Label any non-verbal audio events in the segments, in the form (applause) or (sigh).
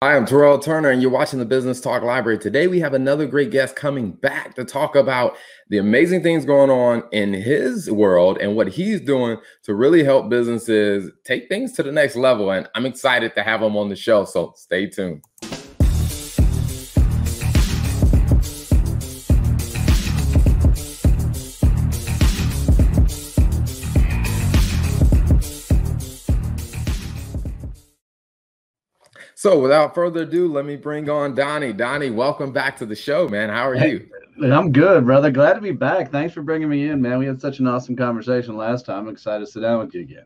Hi, I'm Terrell Turner, and you're watching the Business Talk Library. Today, we have another great guest coming back to talk about the amazing things going on in his world and what he's doing to really help businesses take things to the next level. And I'm excited to have him on the show, so stay tuned. So, without further ado, let me bring on Donnie. Donnie, welcome back to the show, man. How are you? I'm good, brother. Glad to be back. Thanks for bringing me in, man. We had such an awesome conversation last time. I'm excited to sit down with you again.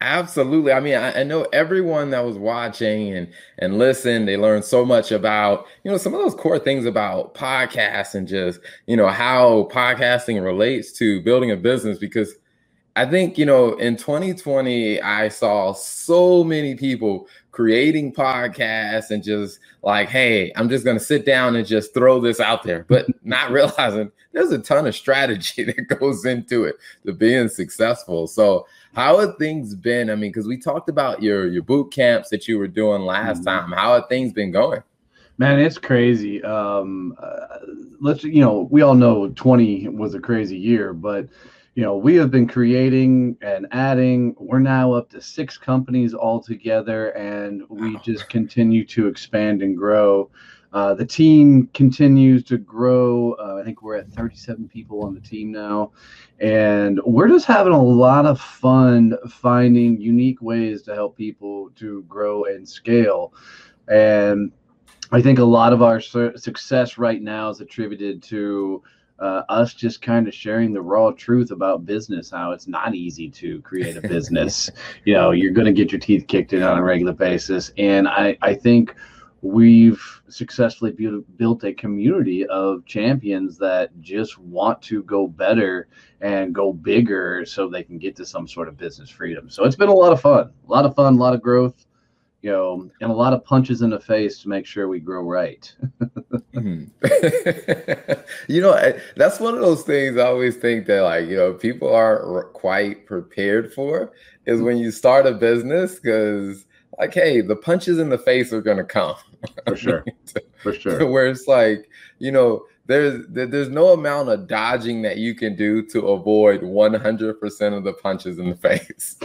Absolutely. I mean, I, I, know everyone that was watching and and listen, they learned so much about, you know, some of those core things about podcasts and just, you know, how podcasting relates to building a business because I think, you know, in 2020, I saw so many people creating podcasts and just like, hey, I'm just going to sit down and just throw this out there, but (laughs) not realizing there's a ton of strategy (laughs) that goes into it to being successful. So, how have things been? I mean, because we talked about your your boot camps that you were doing last mm-hmm. time. How have things been going? Man, it's crazy. Um, uh, let's you know, we all know 20 was a crazy year, but you know, we have been creating and adding. We're now up to six companies altogether, and we just continue to expand and grow. Uh, the team continues to grow. Uh, I think we're at 37 people on the team now. And we're just having a lot of fun finding unique ways to help people to grow and scale. And I think a lot of our su- success right now is attributed to uh, us just kind of sharing the raw truth about business, how it's not easy to create a (laughs) business. you know, you're going to get your teeth kicked in on a regular basis. And I, I think we've successfully built, built a community of champions that just want to go better and go bigger so they can get to some sort of business freedom. So it's been a lot of fun, a lot of fun, a lot of growth you know, and a lot of punches in the face to make sure we grow right. (laughs) mm-hmm. (laughs) you know, that's one of those things I always think that, like, you know, people aren't quite prepared for is when you start a business because, like, hey, the punches in the face are going to come. (laughs) For sure. For sure. Where it's like, you know, there's there's no amount of dodging that you can do to avoid 100% of the punches in the face.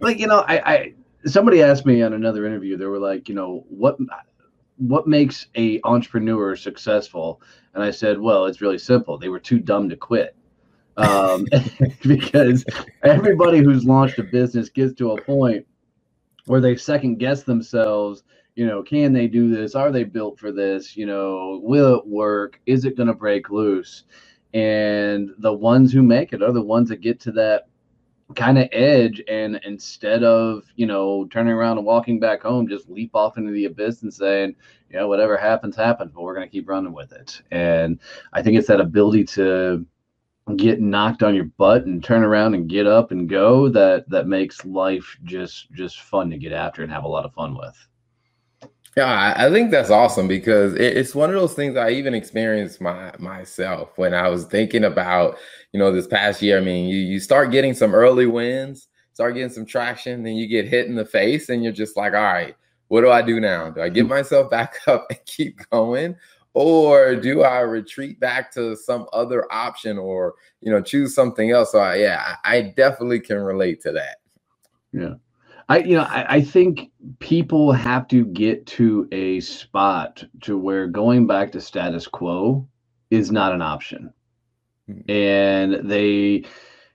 like, you know, I, I somebody asked me on another interview they were like you know what what makes a entrepreneur successful? And i said well it's really simple. They were too dumb to quit. Um, (laughs) because everybody who's launched a business gets to a point where they second guess themselves you know can they do this? Are they built for this? You know will it work? Is it going to break loose? And the ones who make it are the ones that get to that kind of edge and instead of you know turning around and walking back home just leap off into the abyss and saying you know whatever happens happens but we're going to keep running with it. And i think it's that ability to get knocked on your butt and turn around and get up and go that that makes life just just fun to get after and have a lot of fun with yeah, I think that's awesome because it's one of those things I even experienced my myself when I was thinking about, you know, this past year. I mean, you you start getting some early wins, start getting some traction, then you get hit in the face, and you're just like, all right, what do I do now? Do I get mm-hmm. myself (laughs) back up and keep going? Or do I retreat back to some other option or, you know, choose something else? So I, yeah, I definitely can relate to that. Yeah. I you know I, I, think people have to get to a spot to where going back to status quo is not an option, mm-hmm. and they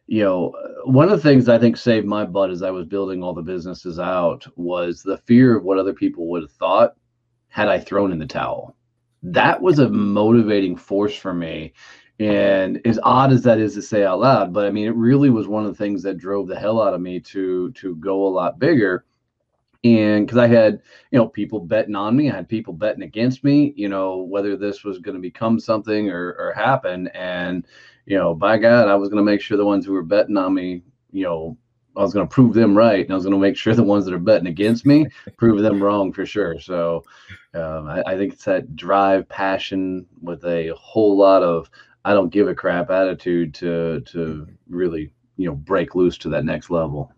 you know one of the things I think saved my butt as I was building all the businesses out was the fear of what other people would have thought had I thrown in the towel. That was a motivating force for me and as odd as that is to say out loud, but I mean, it really was one of the things that drove the hell out of me to to go a lot bigger. And because I had, you know, people betting on me, I had people betting against me, you know, whether this was going to become something or, or happen. And, you know, by God, I was going to make sure the ones who were betting on me, you know, I was going to prove them right, and I was going to make sure the ones that are betting against me prove them wrong for sure. So, um, I, I, think it's that drive, passion, with a whole lot of I don't give a crap attitude to to mm-hmm. really you know break loose to that next level.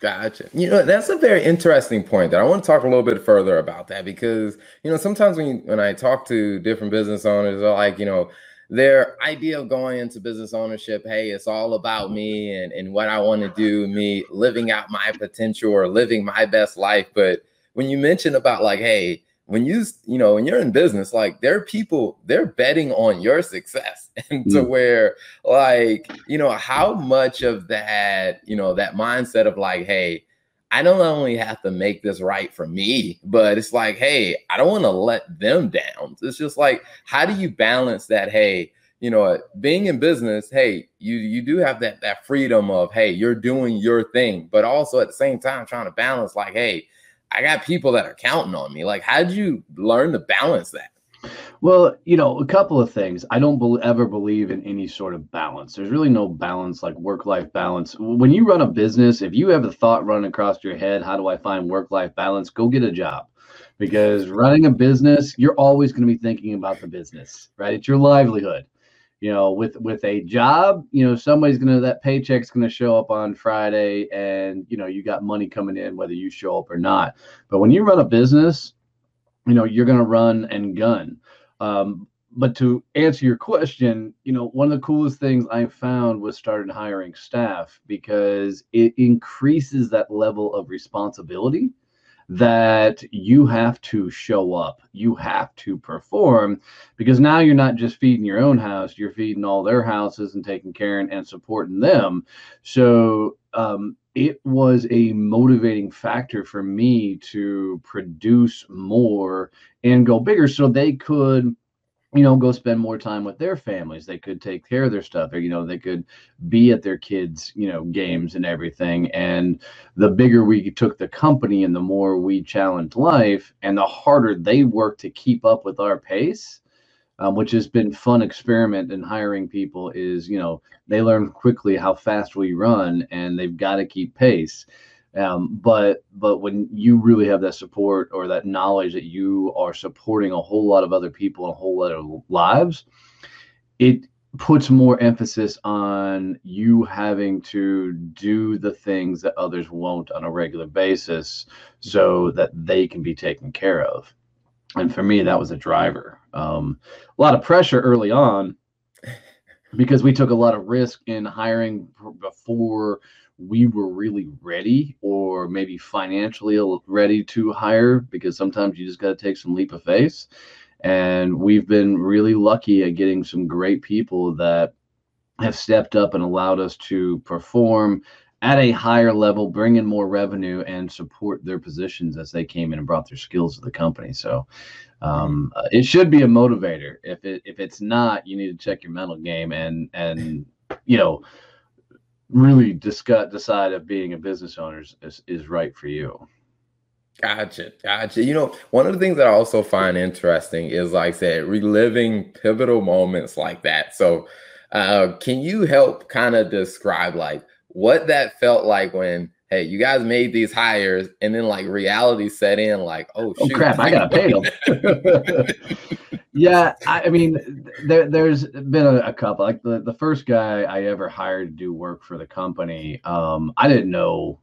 Gotcha. You know, that's a very interesting point that I want to talk a little bit further about that because, you know, sometimes when, you, when I talk to different business owners, they're like, you know, their idea of going into business ownership, hey, it's all about me and, and what I want to do, me living out my potential or living my best life. But when you mention about like, hey, when you you know when you're in business like there are people they're betting on your success (laughs) and to mm. where like you know how much of that you know that mindset of like hey i don't only have to make this right for me but it's like hey i don't want to let them down it's just like how do you balance that hey you know being in business hey you you do have that that freedom of hey you're doing your thing but also at the same time trying to balance like hey I got people that are counting on me. Like, how did you learn to balance that? Well, you know, a couple of things. I don't be- ever believe in any sort of balance. There's really no balance like work life balance. When you run a business, if you have a thought running across your head, how do I find work life balance? Go get a job. Because running a business, you're always going to be thinking about the business, right? It's your livelihood you know with with a job you know somebody's gonna that paycheck's gonna show up on friday and you know you got money coming in whether you show up or not. But when you run a business you know you're gonna run and gun. Um, but to answer your question you know one of the coolest things i found was started hiring staff because it increases that level of responsibility that you have to show up, you have to perform because now you're not just feeding your own house, you're feeding all their houses and taking care and, and supporting them. So um, it was a motivating factor for me to produce more and go bigger so they could you know, go spend more time with their families. They could take care of their stuff, or you know, they could be at their kids, you know, games and everything. And the bigger we took the company, and the more we challenged life, and the harder they work to keep up with our pace, um, which has been fun experiment in hiring people. Is you know, they learn quickly how fast we run, and they've got to keep pace. Um, but but when you really have that support or that knowledge that you are supporting a whole lot of other people and a whole lot of lives, it puts more emphasis on you having to do the things that others won't on a regular basis so that they can be taken care of. And for me, that was a driver. Um, a lot of pressure early on (laughs) because we took a lot of risk in hiring before we were really ready or maybe financially ready to hire because sometimes you just got to take some leap of faith. And we've been really lucky at getting some great people that have stepped up and allowed us to perform at a higher level, bring in more revenue, and support their positions as they came in and brought their skills to the company. So um, uh, it should be a motivator. If it if it's not, you need to check your mental game and and you know really discuss, decide if being a business owner is, is right for you. Gotcha. Gotcha. You know, one of the things that I also find interesting is, like I said, reliving pivotal moments like that. So, uh, can you help kind of describe like what that felt like when, hey, you guys made these hires and then like reality set in, like, oh, oh crap, I got to pay them. (laughs) (laughs) yeah, I, mean, there, has been a, a, couple. Like the, the first guy I ever hired to do work for the company, um, I didn't know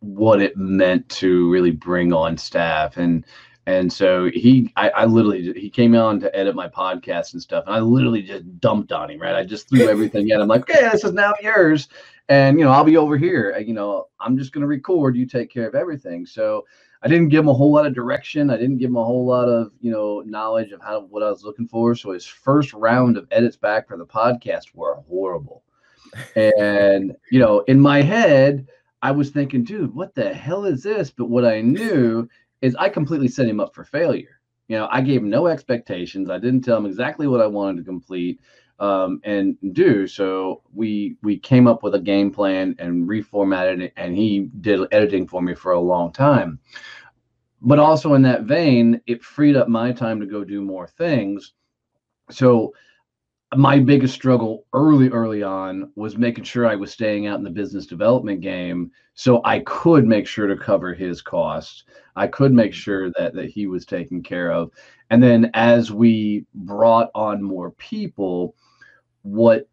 what it meant to really bring on staff, and and so he, I, I literally, he came on to edit my podcast and stuff, and I literally just dumped on him. Right, I just threw everything at him, like, okay, this is now yours, and you know, I'll be over here. You know, I'm just going to record. You take care of everything. So I didn't give him a whole lot of direction. I didn't give him a whole lot of you know knowledge of how what I was looking for. So his first round of edits back for the podcast were horrible. and you know, in my head, I was thinking, dude, what the hell is this? But what I knew is I completely set him up for failure. You know, I gave him no expectations. I didn't tell him exactly what I wanted to complete um, and do. So we we came up with a game plan and reformatted it, and he did editing for me for a long time. But also in that vein, it freed up my time to go do more things. So my biggest struggle early early on was making sure I was staying out in the business development game so I could make sure to cover his costs. I could make sure that that he was taken care of. And then as we brought on more people, what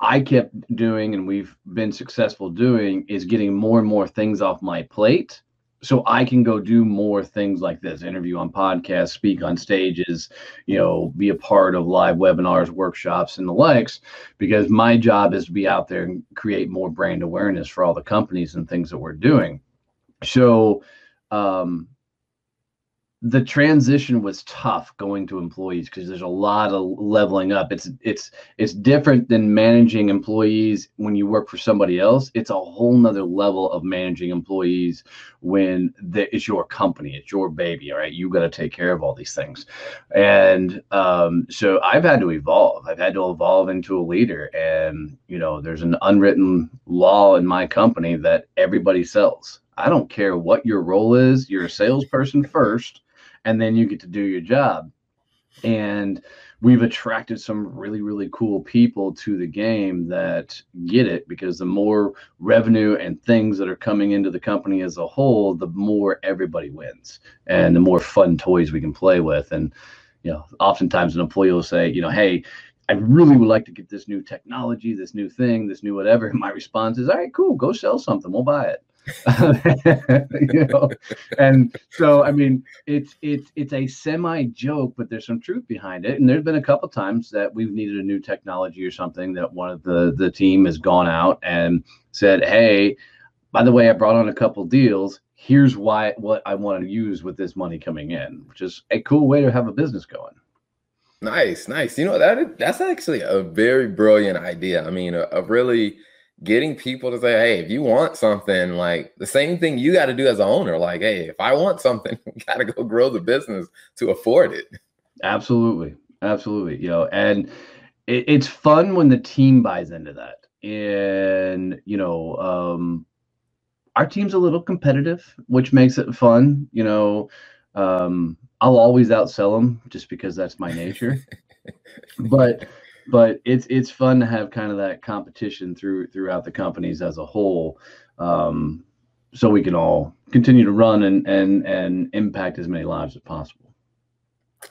I kept doing and we've been successful doing is getting more and more things off my plate so I can go do more things like this interview on podcasts, speak on stages, you know, be a part of live webinars, workshops, and the likes, because my job is to be out there and create more brand awareness for all the companies and things that we're doing. So, um, the transition was tough going to employees because there's a lot of leveling up. It's it's it's different than managing employees when you work for somebody else. It's a whole nother level of managing employees when the, it's your company it's your baby all right? You got to take care of all these things. And um, so i've had to evolve. I've had to evolve into a leader and you know there's an unwritten law in my company that everybody sells. I don't care what your role is. You're a salesperson first and then you get to do your job. And we've attracted some really, really cool people to the game that get it because the more revenue and things that are coming into the company as a whole, the more everybody wins and the more fun toys we can play with. And, you know, oftentimes an employee will say, you know, hey, I really would like to get this new technology, this new thing, this new whatever. And (laughs) my response is, all right, cool, go sell something. We'll buy it. (laughs) you know? And so i mean it's it's it's a semi joke but there's some truth behind it. And there's been a couple times that we've needed a new technology or something that one of the the team has gone out and said hey by the way i brought on a couple deals. Here's why what i want to use with this money coming in which is a cool way to have a business going. Nice nice. You know that that's actually a very brilliant idea. I mean a, a really getting people to say, hey, if you want something, like the same thing you got to do as an owner, like, hey, if I want something, (laughs) got to go grow the business to afford it. Absolutely. Absolutely. You know, and it, it's fun when the team buys into that. And, you know, um, our team's a little competitive, which makes it fun. You know, um, I'll always outsell them just because that's my nature. (laughs) but but it's it's fun to have kind of that competition through throughout the companies as a whole um, so we can all continue to run and and and impact as many lives as possible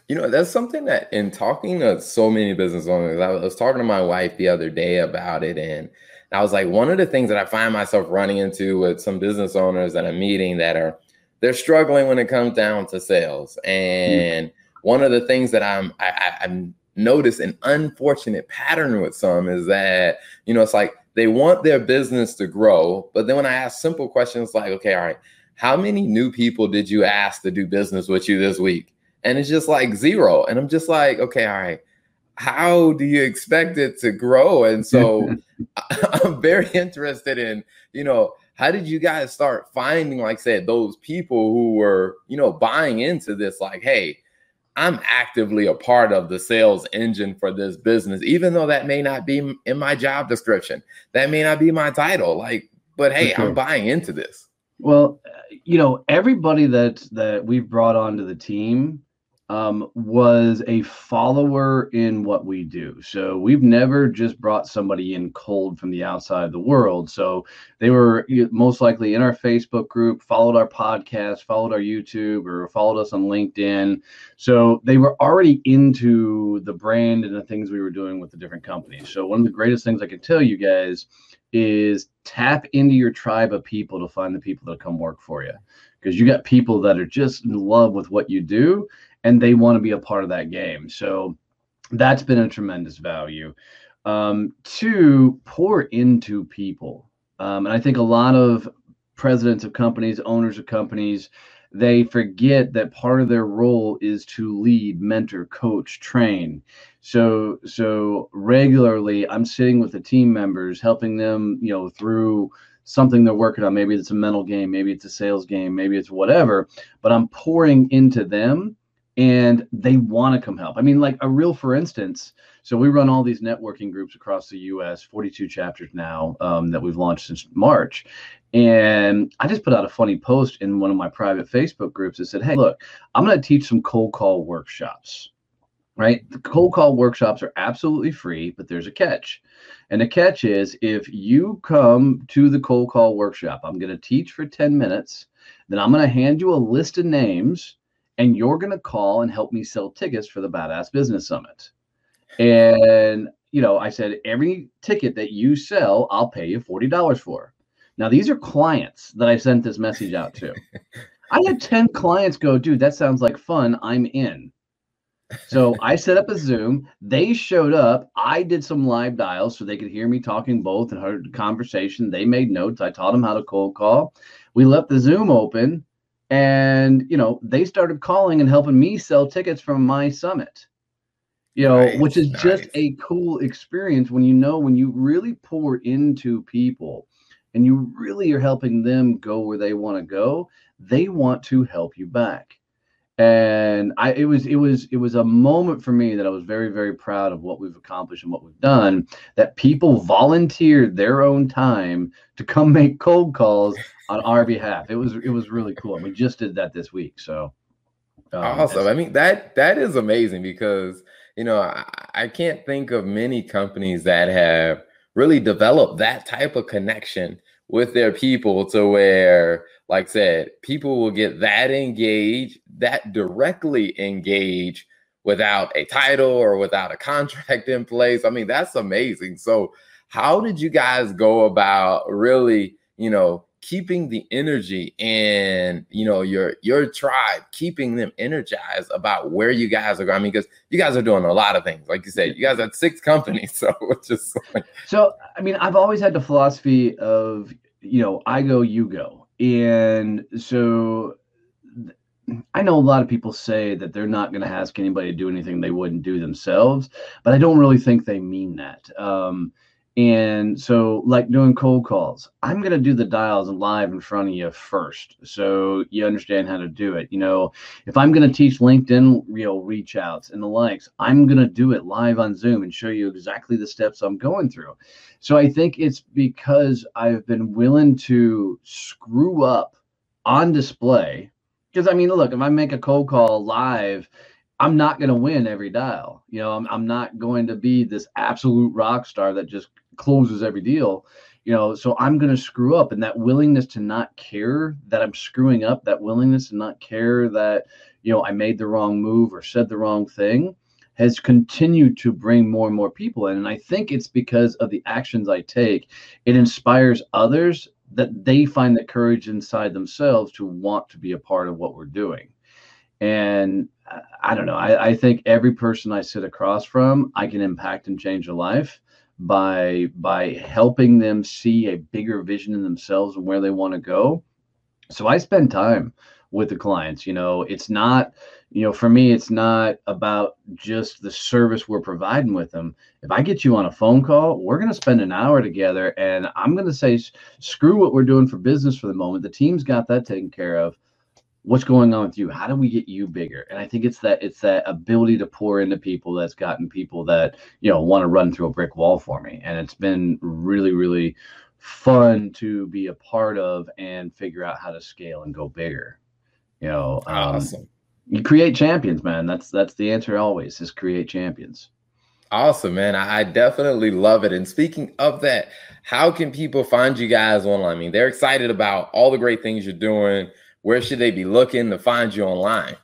you know that's something that in talking to so many business owners i was talking to my wife the other day about it and i was like one of the things that i find myself running into with some business owners at a meeting that are they're struggling when it comes down to sales hmm. and mm. one of the things that i'm I, I, notice an unfortunate pattern with some is that, you know, it's like they want their business to grow. But then when I ask simple questions like, okay, all right, how many new people did you ask to do business with you this week? And it's just like zero. And I'm just like, okay, all right, how do you expect it to grow? And so (laughs) (laughs) I'm very interested in, you know, how did you guys start finding, like I said, those people who were, you know, buying into this, like, hey, I'm actively a part of the sales engine for this business, even though that may not be in my job description. That may not be my title. Like, but hey, sure. I'm buying into this. Well, uh, you know, everybody that that we've brought onto the team um, was a follower in what we do. So we've never just brought somebody in cold from the outside of the world. So they were most likely in our Facebook group, followed our podcast, followed our YouTube, or followed us on LinkedIn. So they were already into the brand and the things we were doing with the different companies. So one of the greatest things I can tell you guys is tap into your tribe of people to find the people that come work for you because you got people that are just in love with what you do and they want to be a part of that game. So that's been a tremendous value. Um, two, pour into people. Um, and I think a lot of presidents of companies, owners of companies, they forget that part of their role is to lead, mentor, coach, train. So so regularly I'm sitting with the team members, helping them, you know, through something they're working on. Maybe it's a mental game, maybe it's a sales game, maybe it's whatever, but I'm pouring into them and they want to come help. I mean, like a real, for instance, so we run all these networking groups across the U.S., 42 chapters now um, that we've launched since March. And I just put out a funny post in one of my private Facebook groups that said, "Hey, look, I'm going to teach some cold call workshops." Right? The cold call workshops are absolutely free, but there's a catch. And the catch is if you come to the cold call workshop, I'm going to teach for 10 minutes, then I'm going to hand you a list of names and you're going to call and help me sell tickets for the Badass Business Summit. And you know, I said, every ticket that you sell, I'll pay you $40 for. Now, these are clients that I sent this message out to. (laughs) I had 10 clients go, dude, that sounds like fun. I'm in. So I set up a Zoom. They showed up. I did some live dials so they could hear me talking both and heard the conversation. They made notes. I taught them how to cold call. We left the Zoom open and, you know, they started calling and helping me sell tickets from my summit you know, nice, which is nice. just a cool experience when you know when you really pour into people and you really are helping them go where they want to go, they want to help you back. And I it was it was it was a moment for me that I was very very proud of what we've accomplished and what we've done that people volunteered their own time to come (laughs) make cold calls on our behalf. It was it was really cool. And we just did that this week. So um, awesome. I mean that that is amazing because you know, I, I can't think of many companies that have really developed that type of connection with their people to where, like I said, people will get that engaged, that directly engaged without a title or without a contract in place. I mean, that's amazing. So, how did you guys go about really, you know, keeping the energy and you know your your tribe keeping them energized about where you guys are going. I mean, because you guys are doing a lot of things. Like you said, you guys had six companies, (laughs) so it's just like... so. I mean, I've always had the philosophy of you know I go, you go, and so I know a lot of people say that they're not going to ask anybody to do anything they wouldn't do themselves, but I don't really think they mean that. Um, and so, like doing cold calls, I'm going to do the dials live in front of you first. So you understand how to do it. You know, if I'm going to teach LinkedIn real reach outs and the likes, I'm going to do it live on Zoom and show you exactly the steps I'm going through. So I think it's because I've been willing to screw up on display. Because I mean, look, if I make a cold call live, I'm not going to win every dial. You know, I'm, I'm not going to be this absolute rock star that just closes every deal you know so i'm going to screw up and that willingness to not care that i'm screwing up that willingness to not care that you know i made the wrong move or said the wrong thing has continued to bring more and more people in. And i think it's because of the actions i take. It inspires others that they find the courage inside themselves to want to be a part of what we're doing. And uh, i don't know I, I think every person i sit across from i can impact and change a life by by helping them see a bigger vision in themselves and where they want to go. So i spend time with the clients you know it's not you know for me it's not about just the service we're providing with them. If i get you on a phone call we're going to spend an hour together and i'm going to say screw what we're doing for business for the moment. The team's got that taken care of what's going on with you? How do we get you bigger? And i think it's that it's that ability to pour into people that's gotten people that you know want to run through a brick wall for me. And it's been really really fun to be a part of and figure out how to scale and go bigger you know um, awesome. you create champions man. That's that's the answer always is create champions. Awesome, man. I definitely love it. And speaking of that, how can people find you guys online? I mean, they're excited about all the great things you're doing where should they be looking to find you online?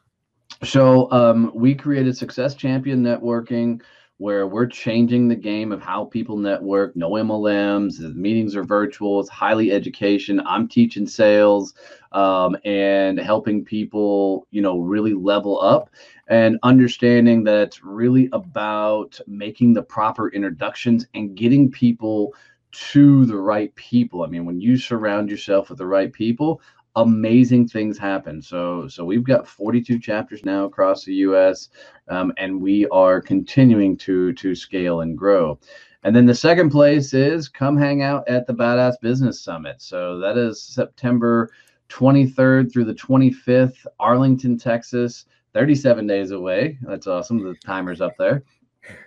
So um, we created Success Champion Networking, where we're changing the game of how people network. No MLMs. The meetings are virtual. It's highly education. I'm teaching sales um, and helping people, you know, really level up and understanding that it's really about making the proper introductions and getting people to the right people. I mean, when you surround yourself with the right people, amazing things happen. So so we've got 42 chapters now across the U.S. Um, and we are continuing to to scale and grow. And then the second place is come hang out at the Badass Business Summit. So that is September 23rd through the 25th, Arlington, Texas. 37 days away. That's awesome. The timer's up there.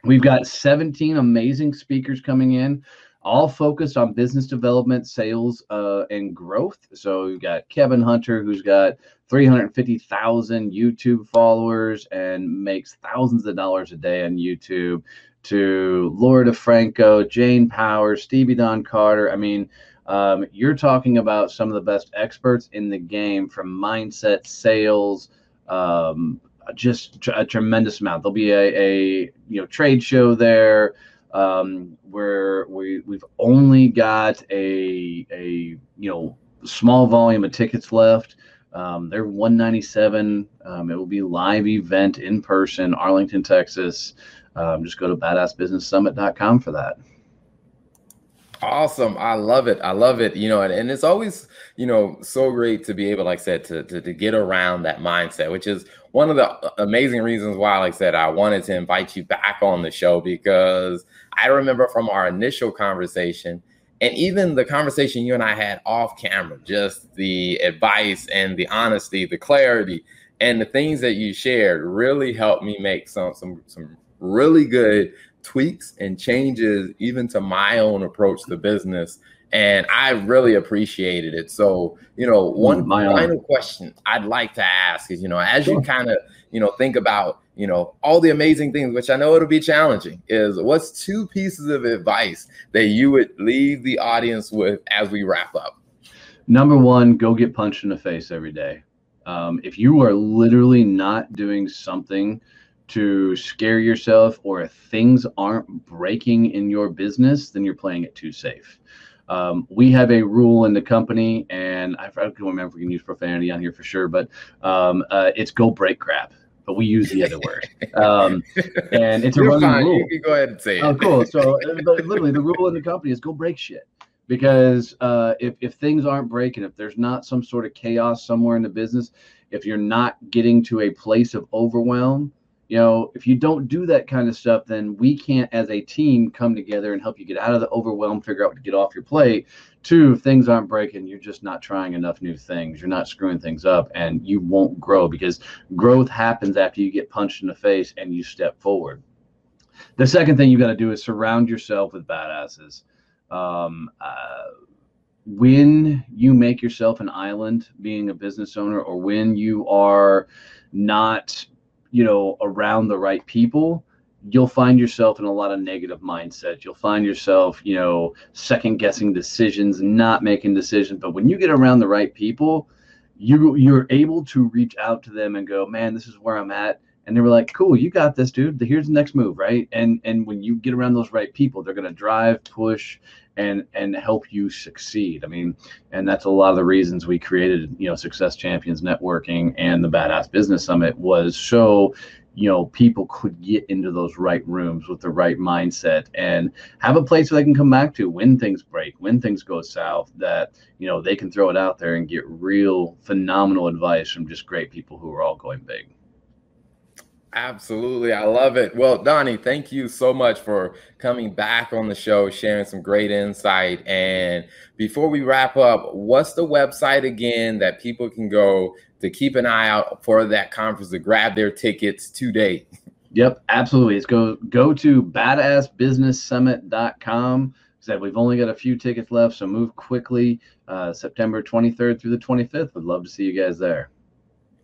We've got 17 amazing speakers coming in all focused on business development, sales, uh, and growth. So you've got Kevin Hunter, who's got 350,000 YouTube followers and makes thousands of dollars a day on YouTube, to Laura DeFranco, Jane Powers, Stevie Dawn Carter. I mean, um, you're talking about some of the best experts in the game from mindset, sales, um, just a tremendous amount. There'll be a, a you know trade show there um, where we we've only got a a you know small volume of tickets left. Um, they're 197. Um, it will be live event in person, Arlington, Texas. Um, just go to badassbusinesssummit.com for that. Awesome. I love it. I love it. You know, and, and it's always, you know, so great to be able, like I said, to, to, to get around that mindset, which is one of the amazing reasons why, like I said, I wanted to invite you back on the show because I remember from our initial conversation and even the conversation you and I had off camera, just the advice and the honesty, the clarity, and the things that you shared really helped me make some some some really good tweaks and changes even to my own approach to business and I really appreciated it. So, you know, one my final question I'd like to ask is, you know, as sure. you kind of, you know, think about, you know, all the amazing things, which I know it'll be challenging, is what's two pieces of advice that you would leave the audience with as we wrap up? Number one, go get punched in the face every day. Um, if you are literally not doing something to scare yourself or if things aren't breaking in your business, then you're playing it too safe. Um, we have a rule in the company, and I don't remember if we can use profanity on here for sure, but um, uh, it's go break crap. But we use the other word, um, and it's a You're running fine. rule. You can go ahead and say oh, it. Oh, cool. So uh, literally, the rule in the company is go break shit because uh, if if things aren't breaking, if there's not some sort of chaos somewhere in the business, if you're not getting to a place of overwhelm, you know, if you don't do that kind of stuff, then we can't, as a team, come together and help you get out of the overwhelm, figure out what to get off your plate. Two, if things aren't breaking, you're just not trying enough new things. You're not screwing things up, and you won't grow because growth happens after you get punched in the face and you step forward. The second thing you got to do is surround yourself with badasses. Um, uh, when you make yourself an island being a business owner, or when you are not you know around the right people you'll find yourself in a lot of negative mindset you'll find yourself you know second guessing decisions not making decisions. But when you get around the right people you you're able to reach out to them and go man this is where i'm at. And they were like cool you got this dude. Here's the next move right? And and when you get around those right people they're going to drive push and and help you succeed. I mean, and that's a lot of the reasons we created, you know, Success Champions Networking and the Badass Business Summit was so you know people could get into those right rooms with the right mindset and have a place where they can come back to when things break when things go south that you know they can throw it out there and get real phenomenal advice from just great people who are all going big Absolutely. I love it. Well, Donnie, thank you so much for coming back on the show, sharing some great insight. And before we wrap up, what's the website again that people can go to keep an eye out for that conference to grab their tickets today? Yep, absolutely. It's go go to badassbusinesssummit.com. Said we've only got a few tickets left, so move quickly. Uh, September 23rd through the 25th. Would love to see you guys there.